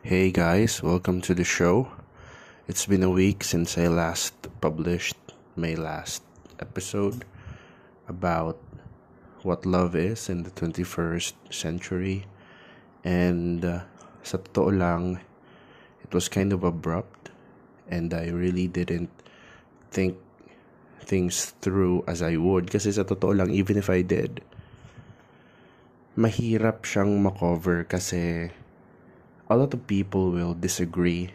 Hey guys, welcome to the show. It's been a week since I last published my last episode about what love is in the 21st century. And uh, sa totoo lang, it was kind of abrupt and I really didn't think things through as I would. Kasi sa totoo lang, even if I did, mahirap siyang makover kasi a lot of people will disagree.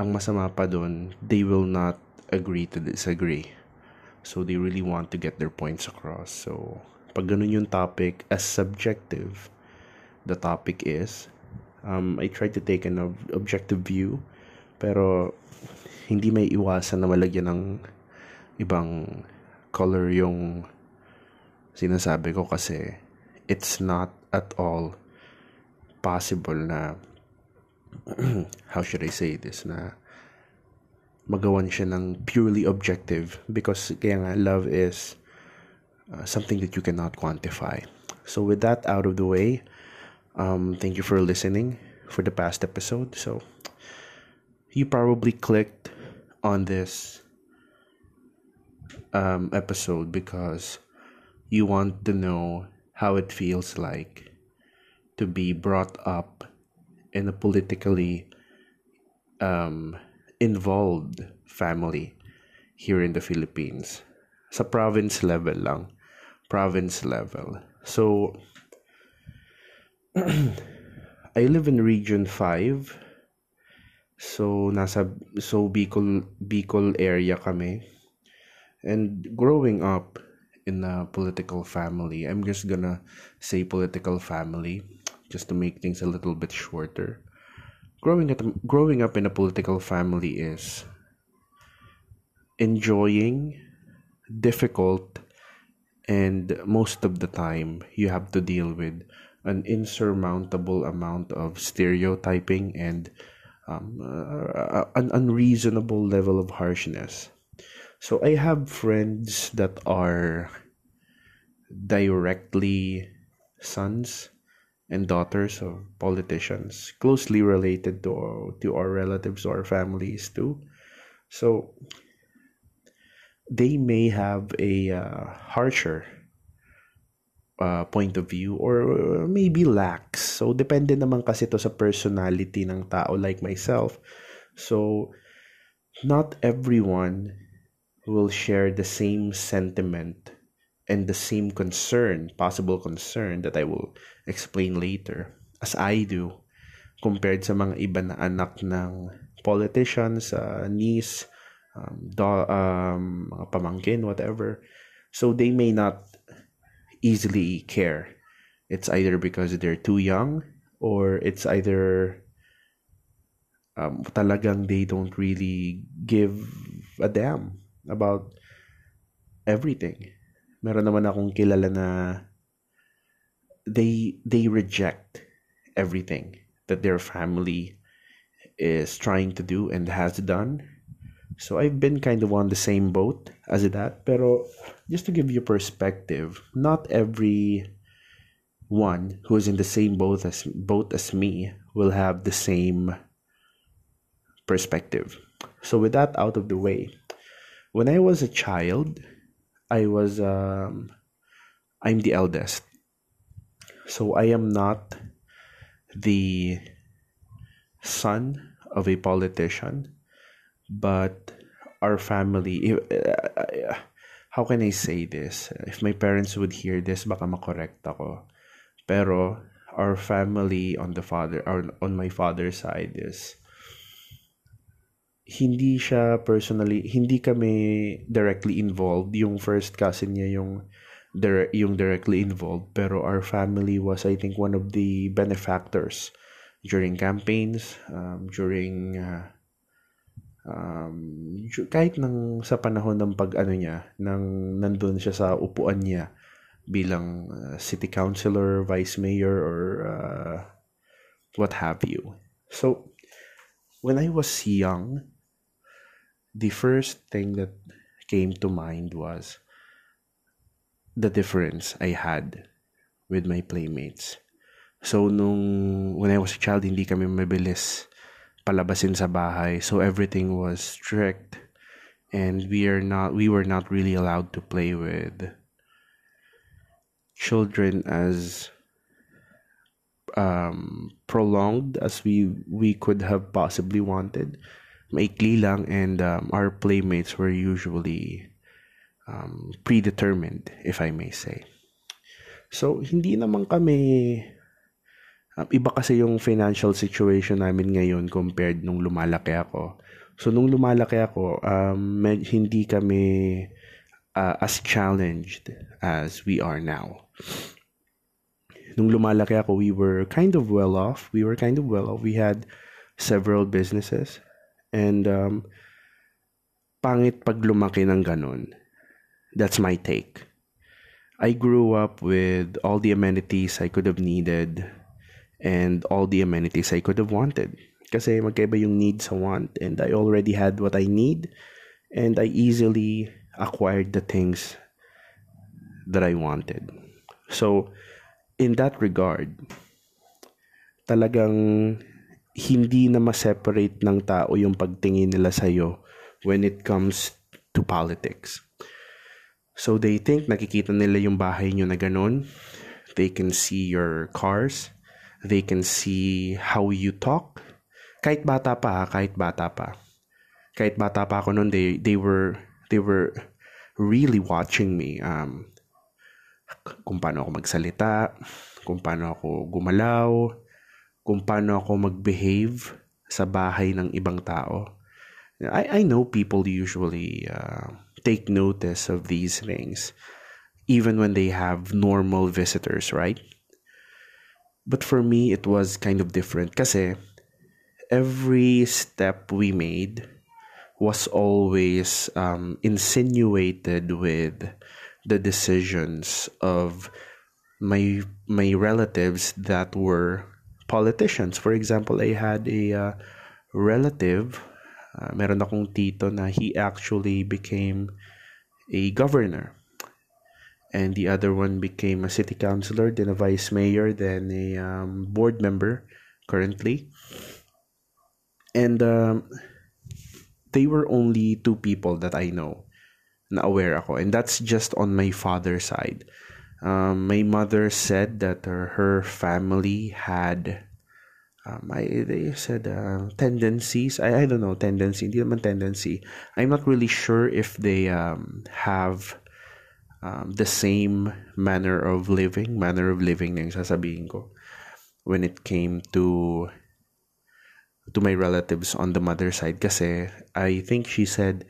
Ang masama pa dun, they will not agree to disagree. So they really want to get their points across. So pag ganun yung topic, as subjective the topic is, um, I try to take an ob- objective view, pero hindi may iwasan na malagyan ng ibang color yung sinasabi ko kasi it's not at all possible na how should I say this na magawan siya ng purely objective because kaya nga love is uh, something that you cannot quantify. So with that out of the way, um, thank you for listening for the past episode. So you probably clicked on this um, episode because you want to know how it feels like to be brought up in a politically um, involved family here in the Philippines. Sa province level lang. Province level. So, I live in Region 5. So, nasa, so Bicol, Bicol area kami. And growing up in a political family, I'm just gonna say political family just to make things a little bit shorter. Growing up, growing up in a political family is enjoying, difficult, and most of the time you have to deal with an insurmountable amount of stereotyping and um, uh, an unreasonable level of harshness. So I have friends that are directly sons and daughters of politicians, closely related to to our relatives or families too. So they may have a uh, harsher uh, point of view or maybe lax. So depende naman kasi to sa personality ng tao like myself. So not everyone will share the same sentiment and the same concern, possible concern that I will explain later, as I do, compared sa mga iba na anak ng politicians, uh, niece, um, um, mga pamangkin, whatever. So they may not easily care. It's either because they're too young or it's either um, talagang they don't really give a damn about everything. Meron naman akong kilala na they they reject everything that their family is trying to do and has done. So I've been kind of on the same boat as that. Pero just to give you perspective, not every one who is in the same boat as boat as me will have the same perspective. So with that out of the way, when I was a child, I was um, I'm the eldest. So I am not the son of a politician, but our family. Uh, how can I say this? If my parents would hear this, baka makorekt ako. Pero our family on the father or on my father's side is hindi siya personally hindi kami directly involved. Yung first cousin niya yung dire- yung directly involved. Pero our family was I think one of the benefactors during campaigns um, during uh, um, kahit nang sa panahon ng pag ano niya nang nandun siya sa upuan niya bilang uh, city councilor vice mayor or uh, what have you. So when I was young the first thing that came to mind was the difference I had with my playmates. So, nung when I was a child, hindi kami mabilis palabasin sa bahay. So, everything was strict. And we are not, we were not really allowed to play with children as um, prolonged as we we could have possibly wanted. Maikli lang and um, our playmates were usually um, predetermined, if I may say. So, hindi naman kami um, iba kasi yung financial situation namin ngayon compared nung lumalaki ako. So, nung lumalaki ako, um, med- hindi kami uh, as challenged as we are now. Nung lumalaki ako, we were kind of well off. We were kind of well off. We had several businesses. And um, pangit pag lumaki ng ganun. That's my take. I grew up with all the amenities I could have needed and all the amenities I could have wanted. Kasi magkaiba yung need sa want and I already had what I need and I easily acquired the things that I wanted. So, in that regard, talagang hindi na ma-separate ng tao yung pagtingin nila sa'yo when it comes to politics. So they think nakikita nila yung bahay nyo na ganun. They can see your cars. They can see how you talk. Kahit bata pa, kahit bata pa. Kahit bata pa ako noon, they, they were they were really watching me. Um, kung paano ako magsalita, kung paano ako gumalaw, kung paano ako mag-behave sa bahay ng ibang tao. I, I know people usually uh, take notice of these things even when they have normal visitors, right? But for me, it was kind of different kasi every step we made was always um, insinuated with the decisions of my my relatives that were politicians. For example, I had a uh, relative, uh, meron akong tito na he actually became a governor. And the other one became a city councilor, then a vice mayor, then a um, board member currently. And um, they were only two people that I know na aware ako. And that's just on my father's side. Um, my mother said that her, her family had um, I, they said uh, tendencies. I, I don't know, tendency. Hindi tendency. I'm not really sure if they um, have um, the same manner of living, manner of living na sasabihin ko when it came to to my relatives on the mother side kasi I think she said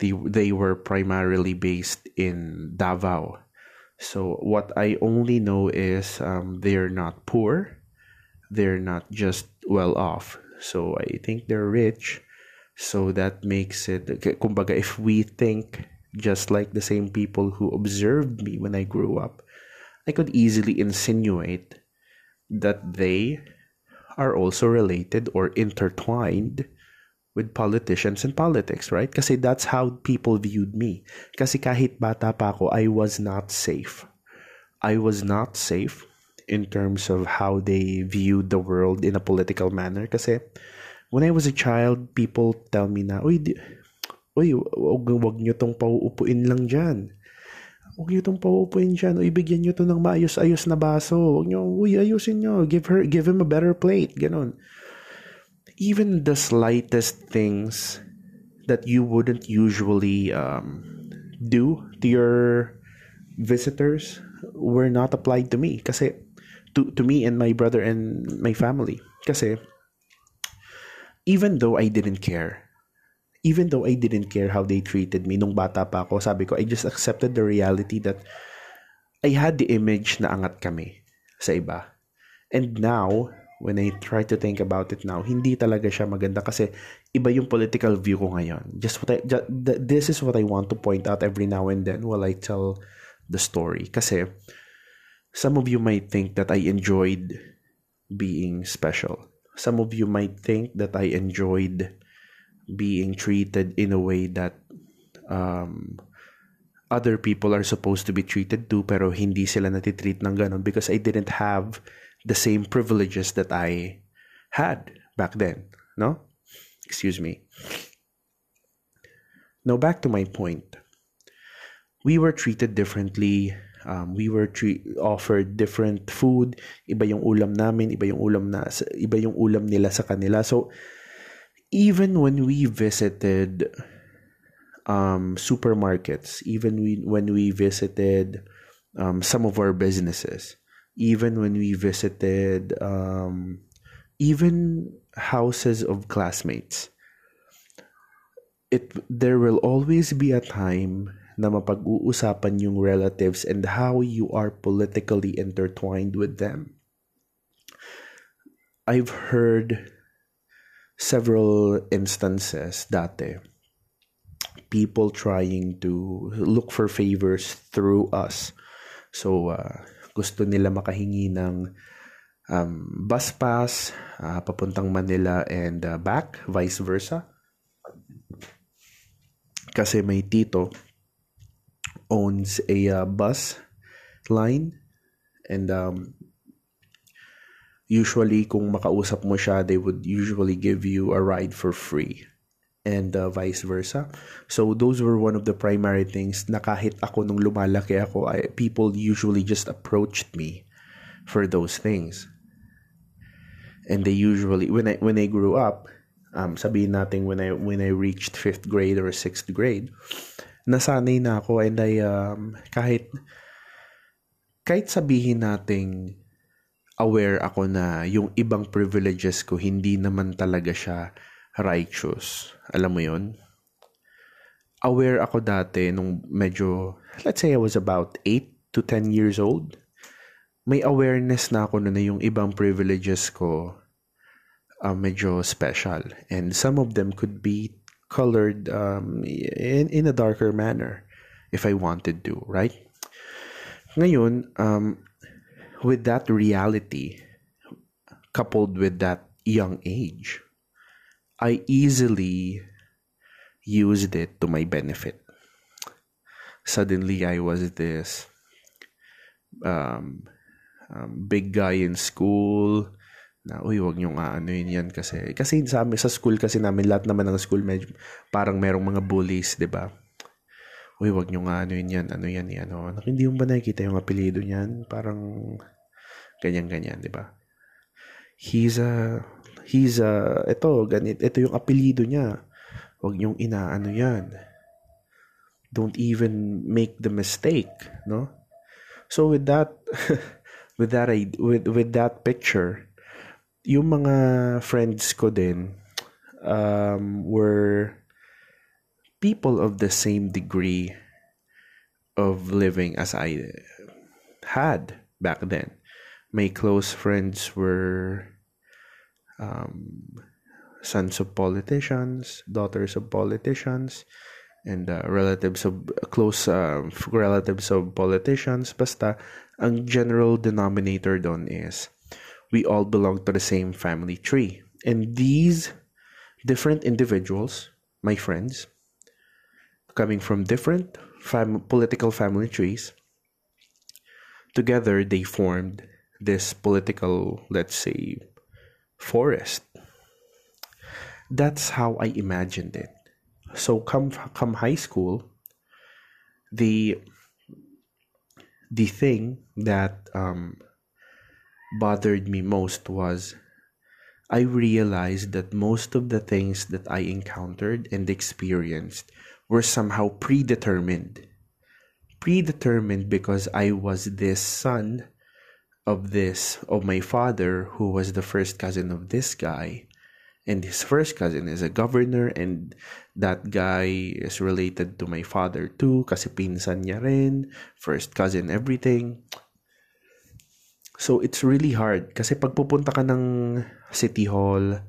they, they were primarily based in Davao so what I only know is um, they're not poor. They're not just well off. So I think they're rich. So that makes it, kumbaga, if we think just like the same people who observed me when I grew up, I could easily insinuate that they are also related or intertwined with politicians and politics, right? Kasi that's how people viewed me. Kasi kahit bata pa ako, I was not safe. I was not safe in terms of how they viewed the world in a political manner. Kasi when I was a child, people tell me na, Uy, di, uy wag, wag nyo tong pauupuin lang dyan. Huwag nyo itong pauupuin dyan. O ibigyan nyo to ng maayos-ayos na baso. Huwag nyo, uy, ayusin nyo. Give, her, give him a better plate. Ganon even the slightest things that you wouldn't usually um, do to your visitors were not applied to me. Kasi to, to me and my brother and my family. Kasi even though I didn't care even though I didn't care how they treated me nung bata pa ako sabi ko I just accepted the reality that I had the image na angat kami sa iba. And now when I try to think about it now, hindi talaga siya maganda kasi iba yung political view ko ngayon. Just what I, just, this is what I want to point out every now and then while I tell the story. Kasi some of you might think that I enjoyed being special. Some of you might think that I enjoyed being treated in a way that um, other people are supposed to be treated too pero hindi sila natitreat ng ganun because I didn't have the same privileges that I had back then. No? Excuse me. Now, back to my point. We were treated differently. Um, we were tre- offered different food. Iba yung ulam namin, iba yung ulam na, iba yung ulam nila sa kanila. So, even when we visited um, supermarkets, even we, when we visited um, some of our businesses, even when we visited um, even houses of classmates, it there will always be a time na mapag-uusapan yung relatives and how you are politically intertwined with them. I've heard several instances dati people trying to look for favors through us. So, uh, gusto nila makahingi ng um, bus pass uh, papuntang Manila and uh, back, vice versa. Kasi may tito owns a uh, bus line and um, usually kung makausap mo siya, they would usually give you a ride for free and uh, vice versa. So those were one of the primary things na kahit ako nung lumalaki ako, I, people usually just approached me for those things. And they usually when I when I grew up, um sabihin natin when I when I reached 5th grade or 6th grade, nasanay na ako and I um kahit kahit sabihin nating aware ako na yung ibang privileges ko hindi naman talaga siya righteous. Alam mo yon Aware ako dati nung medyo, let's say I was about 8 to 10 years old. May awareness na ako na, na yung ibang privileges ko uh, medyo special. And some of them could be colored um, in, in a darker manner if I wanted to, right? Ngayon, um, with that reality coupled with that young age, I easily used it to my benefit. Suddenly, I was this um, um, big guy in school na, uy, wag nyo nga ano yun yan kasi. Kasi sa, sa school kasi namin, lahat naman ng school, medyo, parang merong mga bullies, di ba? Uy, wag nyo nga ano yun yan, ano yan, yan, ano. Hindi mo ba nakikita yung apelido niyan? Parang ganyan-ganyan, di ba? He's a, he's a, ito, ganit, ito yung apelido niya. Huwag niyong inaano yan. Don't even make the mistake, no? So with that, with that, with, with that picture, yung mga friends ko din um, were people of the same degree of living as I had back then my close friends were um, sons of politicians, daughters of politicians, and uh, relatives of close uh, relatives of politicians. Basta, ang general denominator don is we all belong to the same family tree. And these different individuals, my friends, coming from different fam- political family trees, together they formed this political, let's say, forest. That's how I imagined it. So come come high school, the the thing that um, bothered me most was I realized that most of the things that I encountered and experienced were somehow predetermined. Predetermined because I was this son of this of my father who was the first cousin of this guy. And his first cousin is a governor and that guy is related to my father too kasi pinsan niya rin. First cousin everything. So it's really hard. Kasi pag pupunta ka ng city hall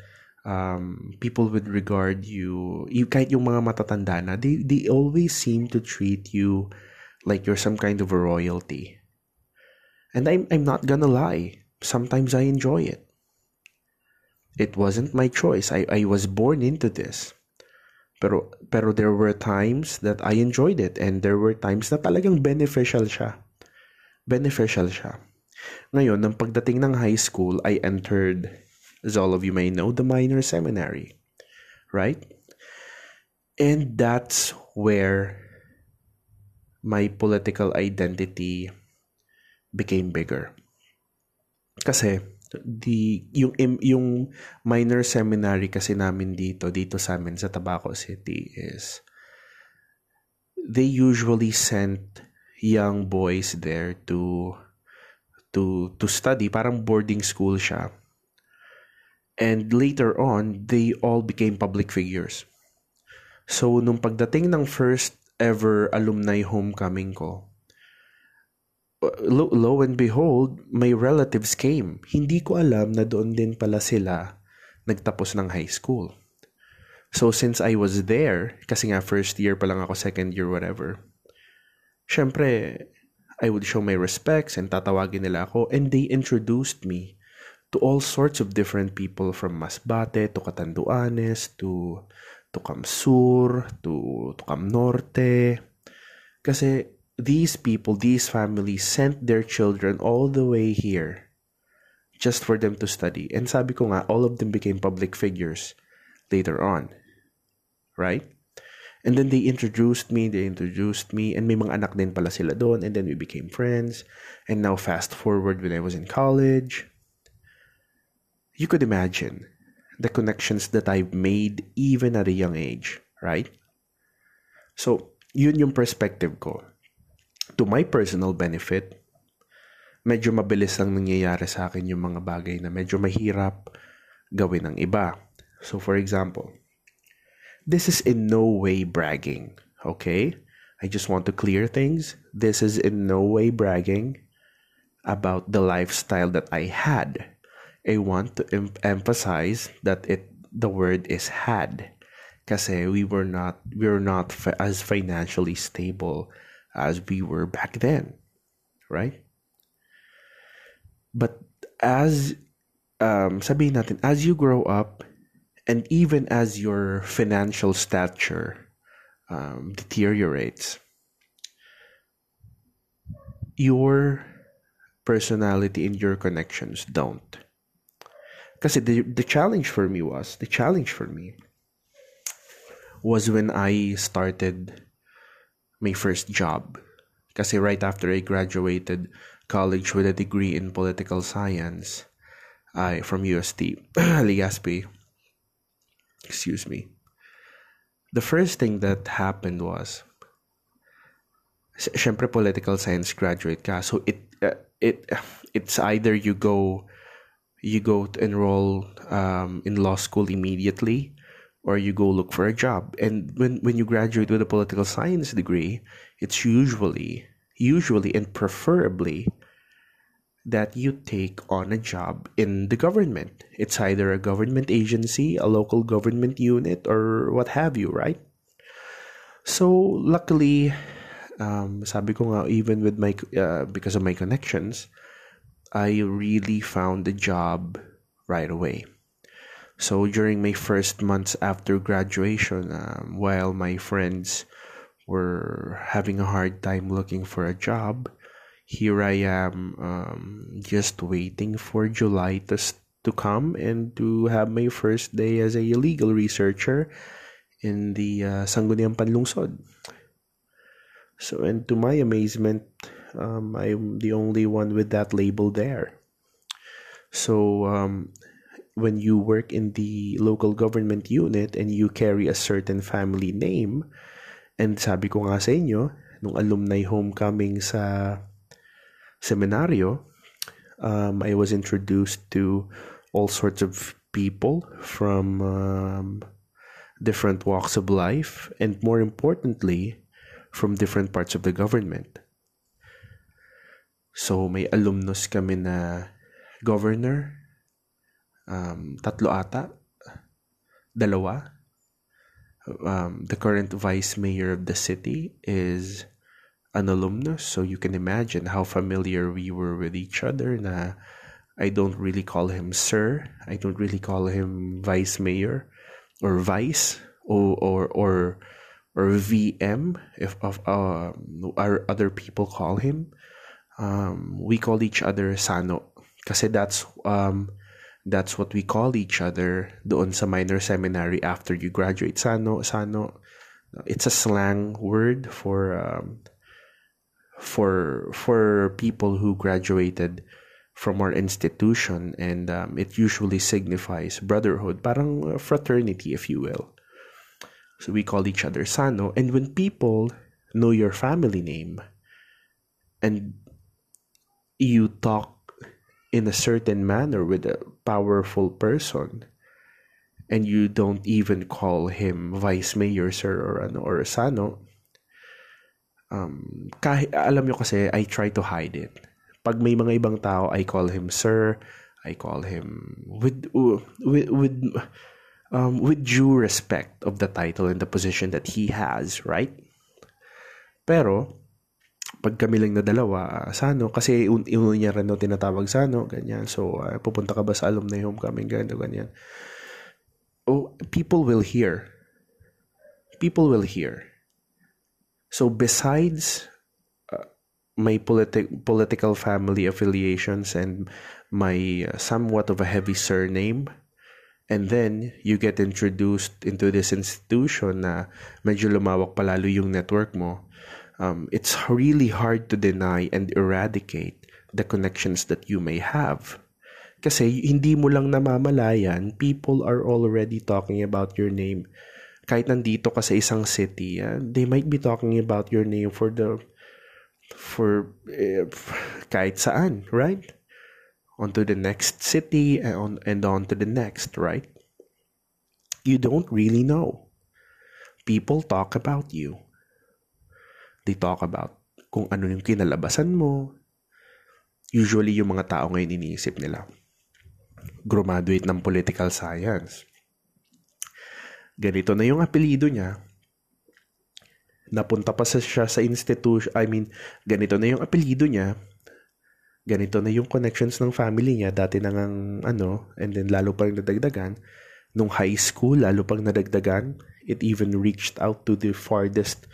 um, people would regard you, you kahit yung mga matatanda na they, they always seem to treat you like you're some kind of a royalty and I'm, I'm not gonna lie, sometimes I enjoy it. It wasn't my choice. I, I was born into this. Pero, pero there were times that I enjoyed it and there were times na talagang beneficial siya. Beneficial siya. Ngayon, nang pagdating ng high school, I entered, as all of you may know, the minor seminary. Right? And that's where my political identity became bigger. Kasi the yung yung minor seminary kasi namin dito dito sa amin sa Tabaco City is they usually sent young boys there to to to study. Parang boarding school siya. And later on they all became public figures. So nung pagdating ng first ever alumni homecoming ko lo, lo and behold my relatives came. Hindi ko alam na doon din pala sila nagtapos ng high school. So since I was there kasi nga first year pa lang ako second year whatever syempre I would show my respects and tatawagin nila ako. And they introduced me to all sorts of different people from Masbate to Catanduanes to to Camsur to to Camnorte kasi these people these families sent their children all the way here just for them to study and sabi ko nga all of them became public figures later on right And then they introduced me, they introduced me, and may mga anak din pala sila doon, and then we became friends. And now fast forward when I was in college, you could imagine the connections that I've made even at a young age, right? So, yun yung perspective ko. To my personal benefit, medyo mabilis lang nangyayari sa akin yung mga bagay na medyo mahirap gawin ng iba. So, for example, this is in no way bragging, okay? I just want to clear things. This is in no way bragging about the lifestyle that I had. I want to em- emphasize that it the word is had kasi we were not we were not fa- as financially stable as we were back then, right? But as um, sabihin natin, as you grow up, and even as your financial stature um, deteriorates, your personality and your connections don't. Because the, the challenge for me was, the challenge for me was when I started my first job. Because right after I graduated college with a degree in political science I from UST, Legazpi, excuse me the first thing that happened was syempre political science graduate ka so it uh, it it's either you go you go to enroll um, in law school immediately or you go look for a job and when when you graduate with a political science degree it's usually usually and preferably that you take on a job in the government. It's either a government agency, a local government unit, or what have you, right? So, luckily, um, sabi ko nga, even with my, uh, because of my connections, I really found a job right away. So, during my first months after graduation, um, while my friends were having a hard time looking for a job, here I am um, just waiting for July to, to come and to have my first day as a legal researcher in the uh, Sangguniang Panlungsod. So, and to my amazement, um, I'm the only one with that label there. So, um, when you work in the local government unit and you carry a certain family name, and sabi ko nga sa inyo, nung alumni homecoming sa seminario, um, I was introduced to all sorts of people from um, different walks of life, and more importantly, from different parts of the government. So, may alumnus kami na governor, um, tatlo ata, dalawa. Um, the current vice mayor of the city is an alumnus, so you can imagine how familiar we were with each other. Na I don't really call him sir. I don't really call him vice mayor or vice or or or, or VM if of uh, our other people call him. um, we call each other Sano. Kasi that's um, that's what we call each other doon sa minor seminary after you graduate. Sano, Sano. It's a slang word for um, for for people who graduated from our institution and um, it usually signifies brotherhood parang fraternity if you will so we call each other sano and when people know your family name and you talk in a certain manner with a powerful person and you don't even call him vice mayor sir or ano or sano um, kahit, alam nyo kasi, I try to hide it. Pag may mga ibang tao, I call him sir, I call him with, with, with, um, with due respect of the title and the position that he has, right? Pero, pag kami lang na dalawa, Sano, kasi un, un niya rin no, tinatawag Sano, ganyan. So, uh, pupunta ka ba sa alumni homecoming, ganyan, ganyan. Oh, people will hear. People will hear so besides uh, my politi- political family affiliations and my uh, somewhat of a heavy surname, and then you get introduced into this institution na medyo lumawak palalo yung network mo, um, it's really hard to deny and eradicate the connections that you may have. Kasi hindi mo lang namamalayan, people are already talking about your name kahit nandito ka sa isang city, uh, they might be talking about your name for the for uh, kahit saan, right? On to the next city and on and on to the next, right? You don't really know. People talk about you. They talk about kung ano yung kinalabasan mo. Usually, yung mga tao ngayon iniisip nila. Graduate ng political science ganito na yung apelido niya, napunta pa siya sa institution, I mean, ganito na yung apelido niya, ganito na yung connections ng family niya, dati na ngang, ano, and then lalo pang nadagdagan, nung high school, lalo pang nadagdagan, it even reached out to the farthest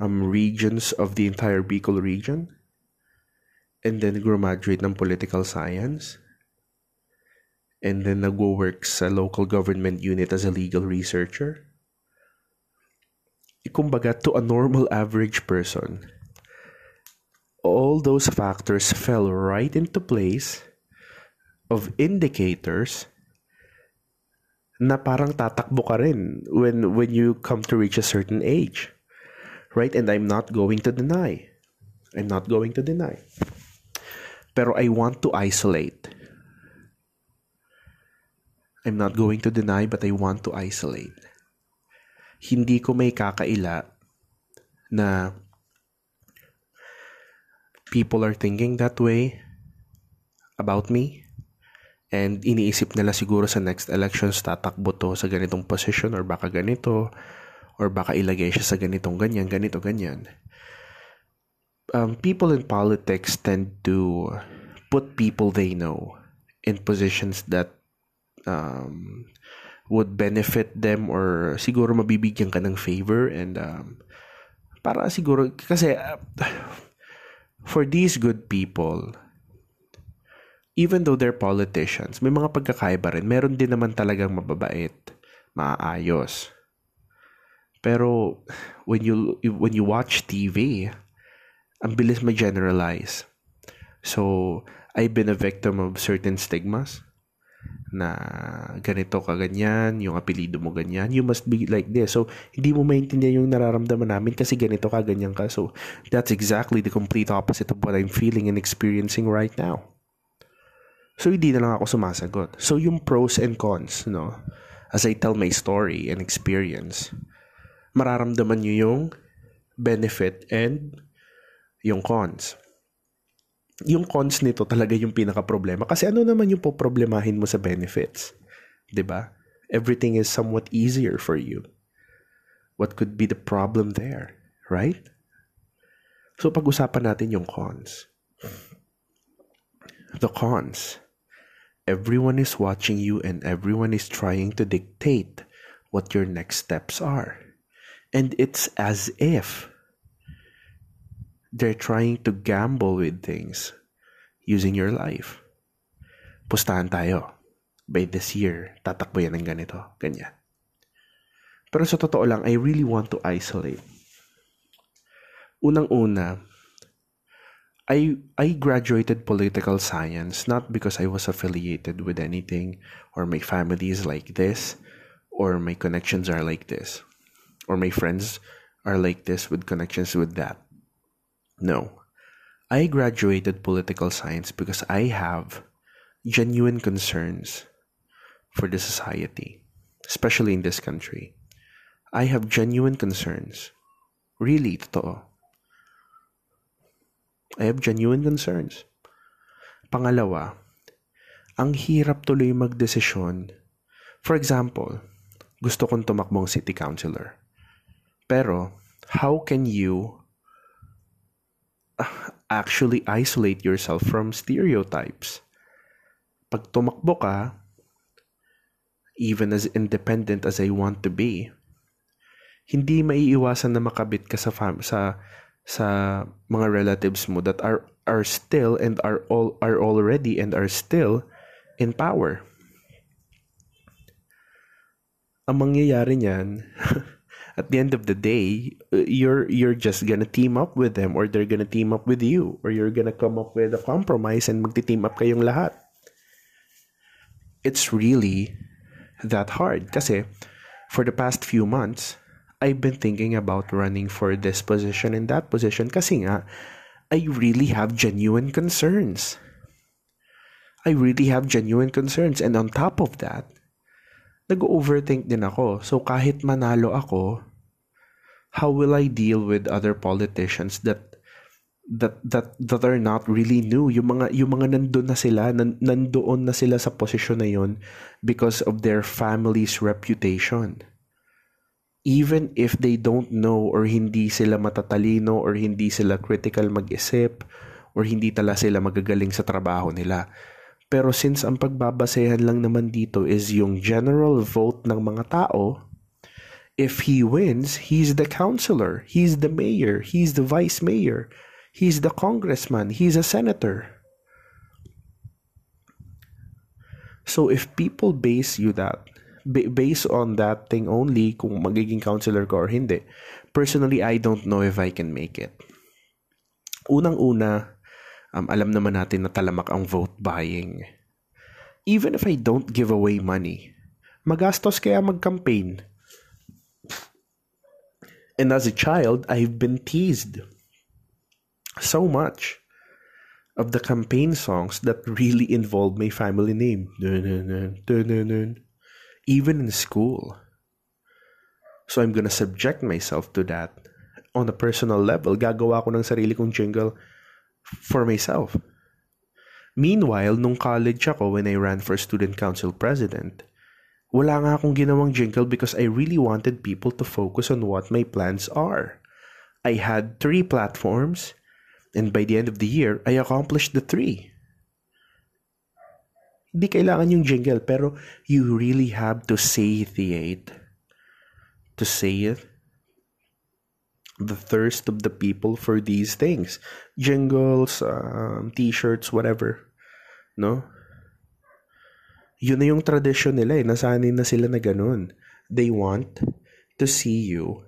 um, regions of the entire Bicol region, and then graduate ng political science, and then nagwo-work sa local government unit as a legal researcher. Kumbaga, to a normal average person, all those factors fell right into place of indicators na parang tatakbo ka rin when when you come to reach a certain age. Right? And I'm not going to deny. I'm not going to deny. Pero I want to isolate I'm not going to deny but I want to isolate. Hindi ko may kakaila na people are thinking that way about me and iniisip nila siguro sa next elections tatakbo to sa ganitong position or baka ganito or baka ilagay siya sa ganitong ganyan, ganito, ganyan. Um, people in politics tend to put people they know in positions that um, would benefit them or siguro mabibigyan ka ng favor and um, para siguro kasi uh, for these good people even though they're politicians may mga pagkakaiba rin meron din naman talagang mababait maayos pero when you when you watch TV ang bilis ma-generalize so I've been a victim of certain stigmas na ganito ka ganyan, yung apelido mo ganyan, you must be like this. So, hindi mo maintindihan yung nararamdaman namin kasi ganito ka, ganyan ka. So, that's exactly the complete opposite of what I'm feeling and experiencing right now. So, hindi na lang ako sumasagot. So, yung pros and cons, no? As I tell my story and experience, mararamdaman nyo yung benefit and yung cons yung cons nito talaga yung pinaka-problema. Kasi ano naman yung poproblemahin mo sa benefits? ba? Diba? Everything is somewhat easier for you. What could be the problem there? Right? So pag-usapan natin yung cons. The cons. Everyone is watching you and everyone is trying to dictate what your next steps are. And it's as if they're trying to gamble with things using your life. Pustahan tayo. By this year, tatakbo yan ng ganito, ganyan. Pero sa totoo lang, I really want to isolate. Unang-una, I I graduated political science not because I was affiliated with anything or my family is like this or my connections are like this or my friends are like this with connections with that. No. I graduated political science because I have genuine concerns for the society, especially in this country. I have genuine concerns. Really, totoo. I have genuine concerns. Pangalawa, ang hirap tuloy magdesisyon. For example, gusto kong tumakbong city councilor. Pero, how can you actually isolate yourself from stereotypes? Pag tumakbo ka, even as independent as I want to be, hindi maiiwasan na makabit ka sa fam- sa sa mga relatives mo that are are still and are all are already and are still in power. Ang mangyayari niyan, at the end of the day, you're you're just gonna team up with them or they're gonna team up with you or you're gonna come up with a compromise and magti-team up kayong lahat. It's really that hard kasi for the past few months, I've been thinking about running for this position and that position kasi nga, I really have genuine concerns. I really have genuine concerns. And on top of that, nag-overthink din ako. So kahit manalo ako, how will I deal with other politicians that that that that are not really new yung mga yung mga nandoon na sila nan, nandoon na sila sa posisyon na yon because of their family's reputation even if they don't know or hindi sila matatalino or hindi sila critical mag-isip or hindi tala sila magagaling sa trabaho nila. Pero since ang pagbabasehan lang naman dito is yung general vote ng mga tao, if he wins, he's the councilor, he's the mayor, he's the vice mayor, he's the congressman, he's a senator. So if people base you that based on that thing only kung magiging counselor ko or hindi. Personally, I don't know if I can make it. Unang-una, um, alam naman natin na talamak ang vote buying. Even if I don't give away money, magastos kaya mag-campaign. And as a child, I've been teased so much of the campaign songs that really involve my family name. Even in school. So I'm gonna subject myself to that on a personal level. Gagawa ko ng sarili kong jingle for myself. Meanwhile, nung college ako when I ran for student council president, wala nga akong ginawang jingle because I really wanted people to focus on what my plans are. I had three platforms, and by the end of the year, I accomplished the three. Hindi kailangan yung jingle, pero you really have to satiate, to say it, the thirst of the people for these things. Jingles, um, t-shirts, whatever. No? Yun na yung tradition nila eh. Nasanay na sila na ganun. They want to see you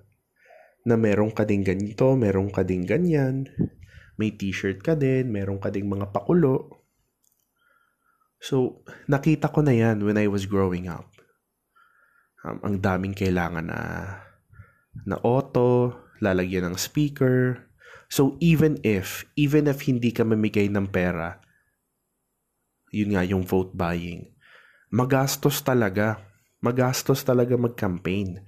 na meron ka ding ganito, meron ka ding ganyan, may t-shirt ka din, meron ka ding mga pakulo. So, nakita ko na yan when I was growing up. Um, ang daming kailangan na na auto, lalagyan ng speaker. So, even if, even if hindi ka mamigay ng pera, yun nga yung vote buying, magastos talaga. Magastos talaga mag-campaign.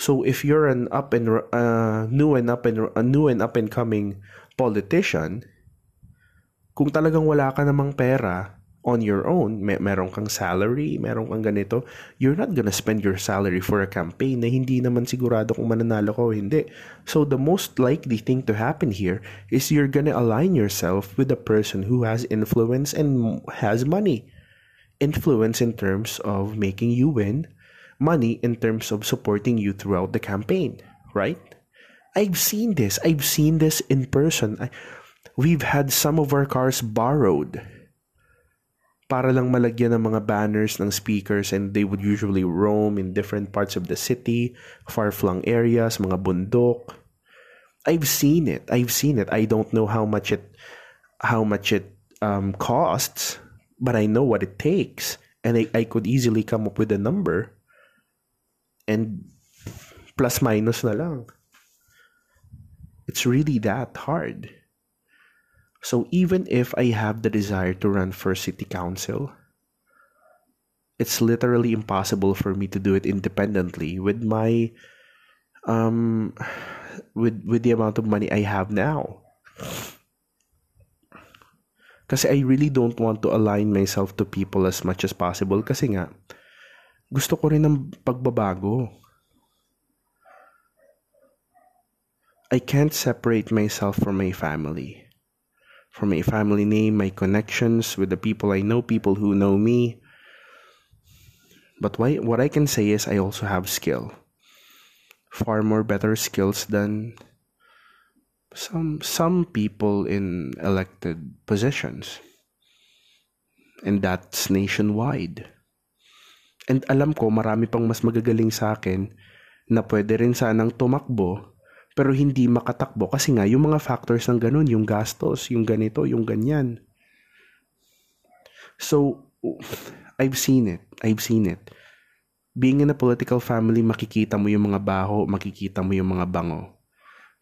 So if you're an up and uh, new and up and uh, new and up and coming politician, kung talagang wala ka namang pera, on your own, may meron kang salary, meron kang ganito, you're not gonna spend your salary for a campaign na hindi naman sigurado kung mananalo ka o hindi. So the most likely thing to happen here is you're gonna align yourself with a person who has influence and has money. Influence in terms of making you win, money in terms of supporting you throughout the campaign, right? I've seen this. I've seen this in person. I, we've had some of our cars borrowed para lang malagyan ng mga banners ng speakers and they would usually roam in different parts of the city, far-flung areas, mga bundok. I've seen it. I've seen it. I don't know how much it how much it um, costs, but I know what it takes. And I, I could easily come up with a number and plus minus na lang. It's really that hard. So even if I have the desire to run for city council, it's literally impossible for me to do it independently with my um with with the amount of money I have now. Kasi I really don't want to align myself to people as much as possible kasi nga gusto ko rin ng pagbabago. I can't separate myself from my family. From my family name, my connections with the people I know, people who know me. But why, what I can say is I also have skill. Far more better skills than some some people in elected positions. And that's nationwide. And alam ko marami pang mas magagaling sa akin na pwede rin sanang tumakbo pero hindi makatakbo kasi nga yung mga factors ng ganun, yung gastos, yung ganito, yung ganyan. So, I've seen it. I've seen it. Being in a political family, makikita mo yung mga baho, makikita mo yung mga bango.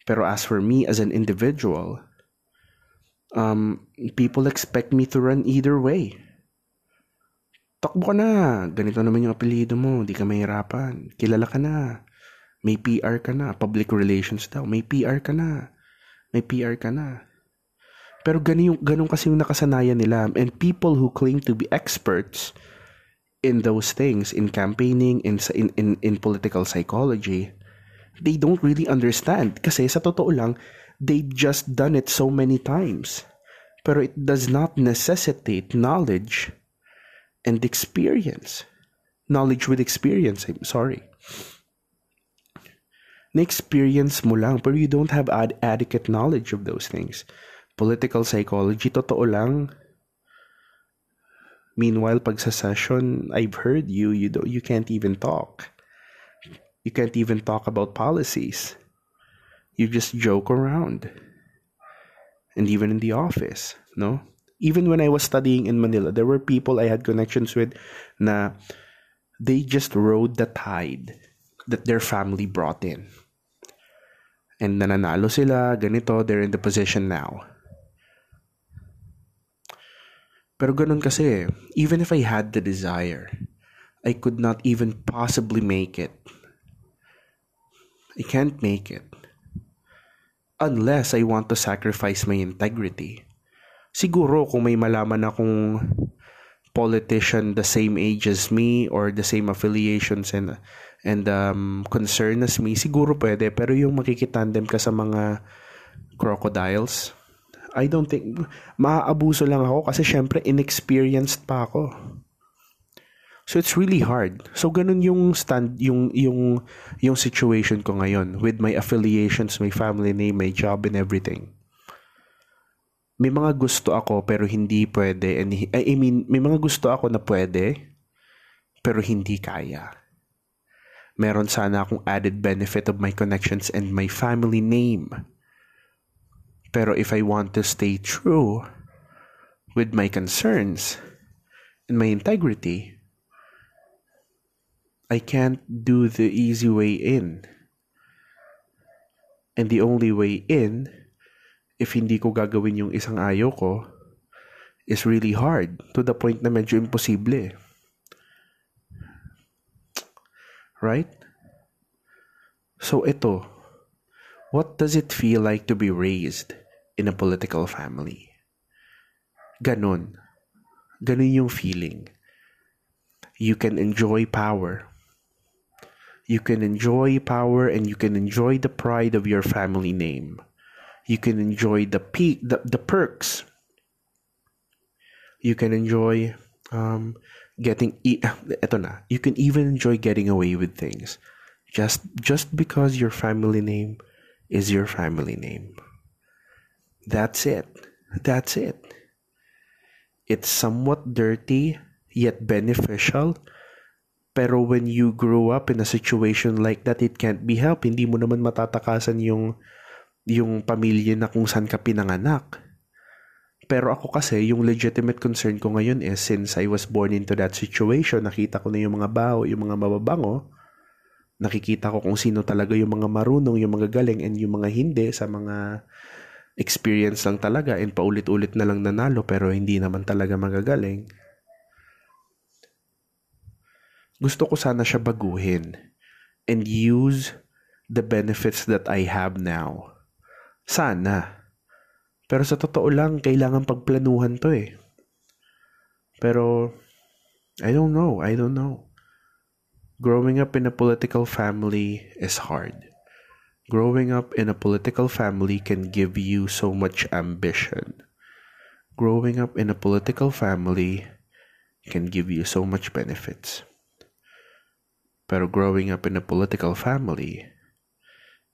Pero as for me as an individual, um, people expect me to run either way. Takbo ka na. Ganito naman yung apelido mo. Hindi ka mahirapan. Kilala ka na. May PR ka na. Public relations daw. May PR ka na. May PR ka na. Pero ganun, yung, ganun kasi yung nakasanayan nila. And people who claim to be experts in those things, in campaigning, in, in, in, in political psychology, they don't really understand. Kasi sa totoo lang, they've just done it so many times. Pero it does not necessitate knowledge and experience. Knowledge with experience, I'm sorry na-experience mo lang pero you don't have ad- adequate knowledge of those things. Political psychology, totoo lang. Meanwhile, pag sa session, I've heard you, you, do, you can't even talk. You can't even talk about policies. You just joke around. And even in the office, no? Even when I was studying in Manila, there were people I had connections with na they just rode the tide that their family brought in. And nananalo sila, ganito, they're in the position now. Pero ganun kasi, even if I had the desire, I could not even possibly make it. I can't make it. Unless I want to sacrifice my integrity. Siguro kung may malaman akong politician the same age as me or the same affiliations and and um, concern as me, siguro pwede. Pero yung makikitandem ka sa mga crocodiles, I don't think, maaabuso lang ako kasi syempre inexperienced pa ako. So it's really hard. So ganun yung stand yung yung yung situation ko ngayon with my affiliations, my family name, my job and everything. May mga gusto ako pero hindi pwede and I mean may mga gusto ako na pwede pero hindi kaya meron sana akong added benefit of my connections and my family name. Pero if I want to stay true with my concerns and my integrity, I can't do the easy way in. And the only way in, if hindi ko gagawin yung isang ayaw ko, is really hard to the point na medyo imposible. Right? So ito, what does it feel like to be raised in a political family? Ganon. Ganon yung feeling. You can enjoy power. You can enjoy power and you can enjoy the pride of your family name. You can enjoy the pe- the, the perks. You can enjoy um, getting e- eto na. You can even enjoy getting away with things just just because your family name is your family name. That's it. That's it. It's somewhat dirty yet beneficial. Pero when you grow up in a situation like that, it can't be helped. Hindi mo naman matatakasan yung yung pamilya na kung saan ka pinanganak. Pero ako kasi, yung legitimate concern ko ngayon is since I was born into that situation, nakita ko na yung mga bao, yung mga mababango, nakikita ko kung sino talaga yung mga marunong, yung mga galing, and yung mga hindi sa mga experience lang talaga and paulit-ulit na lang nanalo pero hindi naman talaga magagaling. Gusto ko sana siya baguhin and use the benefits that I have now. Sana. Pero sa totoo lang, kailangan pagplanuhan to eh. Pero, I don't know. I don't know. Growing up in a political family is hard. Growing up in a political family can give you so much ambition. Growing up in a political family can give you so much benefits. Pero growing up in a political family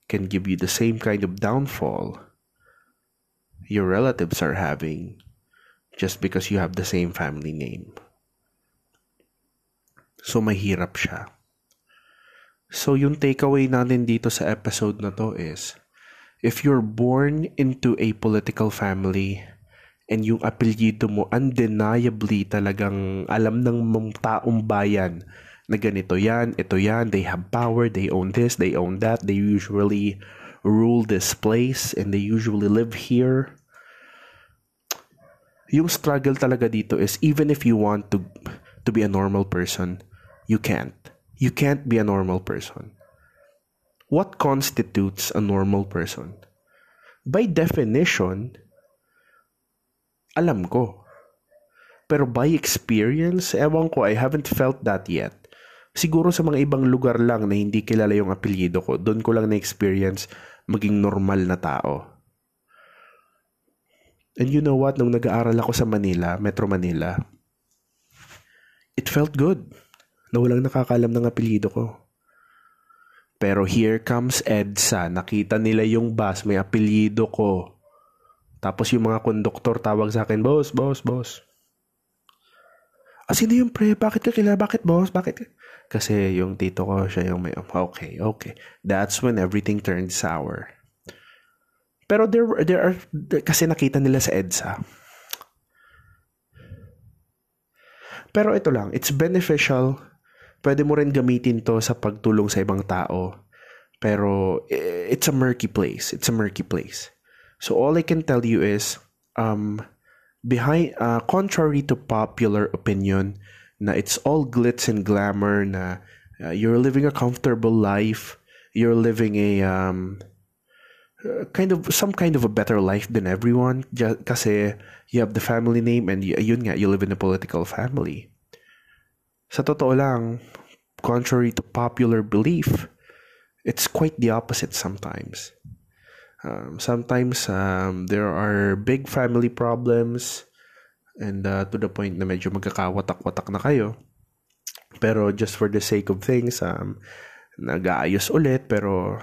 can give you the same kind of downfall your relatives are having just because you have the same family name. So, mahirap siya. So, yung takeaway natin dito sa episode na to is, if you're born into a political family and yung apelyido mo undeniably talagang alam ng mga taong bayan na ganito yan, ito yan, they have power, they own this, they own that, they usually rule this place and they usually live here. Yung struggle talaga dito is even if you want to to be a normal person, you can't. You can't be a normal person. What constitutes a normal person? By definition, alam ko. Pero by experience, ewan ko, I haven't felt that yet. Siguro sa mga ibang lugar lang na hindi kilala yung apelyido ko, doon ko lang na-experience maging normal na tao. And you know what? Nung nag-aaral ako sa Manila, Metro Manila, it felt good na walang nakakalam ng apelyido ko. Pero here comes EDSA. Nakita nila yung bus, may apelyido ko. Tapos yung mga konduktor tawag sa akin, Boss, boss, boss. Ah, sino yung pre? Bakit ka kilala? Bakit, boss? Bakit? Kasi yung tito ko, siya yung may... Okay, okay. That's when everything turned sour. Pero there, there are, kasi nakita nila sa EDSA. Pero ito lang, it's beneficial. Pwede mo rin gamitin to sa pagtulong sa ibang tao. Pero it's a murky place. It's a murky place. So all I can tell you is, um, behind, uh, contrary to popular opinion, na it's all glitz and glamour, na uh, you're living a comfortable life, you're living a um, kind of some kind of a better life than everyone. Just kasi you have the family name and yun nga you live in a political family. Sa totoo lang contrary to popular belief it's quite the opposite sometimes. Um, sometimes um, there are big family problems and uh, to the point na medyo magkakawatak-watak na kayo. Pero just for the sake of things um, nag-aayos ulit pero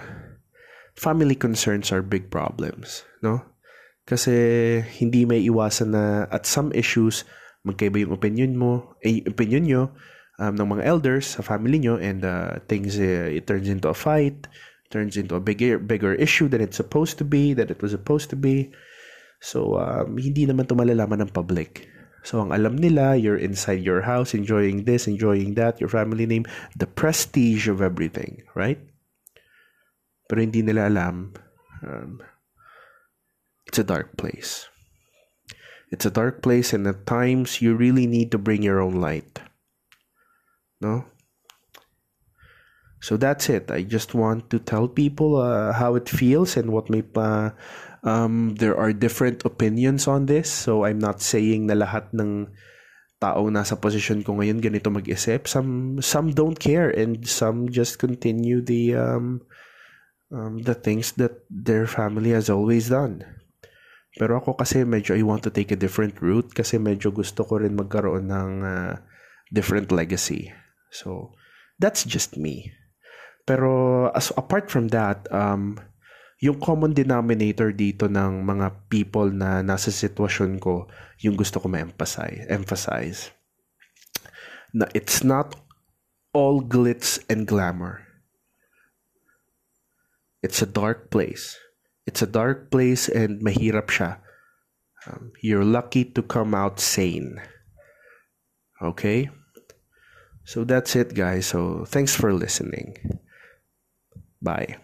family concerns are big problems, no? Kasi hindi may iwasan na at some issues magkaiba yung opinion mo, eh, opinion nyo um, ng mga elders sa family nyo and uh, things uh, it turns into a fight, turns into a bigger bigger issue than it's supposed to be, that it was supposed to be. So um, hindi naman to malalaman ng public. So ang alam nila, you're inside your house enjoying this, enjoying that, your family name, the prestige of everything, right? Pero hindi nila alam, um, it's a dark place. It's a dark place and at times you really need to bring your own light. No? So that's it. I just want to tell people uh, how it feels and what may pa um, there are different opinions on this. So I'm not saying na lahat ng taong nasa position ko ngayon ganito mag-isip. Some some don't care and some just continue the um, um, the things that their family has always done. Pero ako kasi medyo I want to take a different route kasi medyo gusto ko rin magkaroon ng uh, different legacy. So, that's just me. Pero as apart from that, um, yung common denominator dito ng mga people na nasa sitwasyon ko, yung gusto ko ma-emphasize. Emphasize. Na it's not all glitz and glamour. It's a dark place. It's a dark place and mahirap siya. Um, you're lucky to come out sane. Okay? So that's it, guys. So thanks for listening. Bye.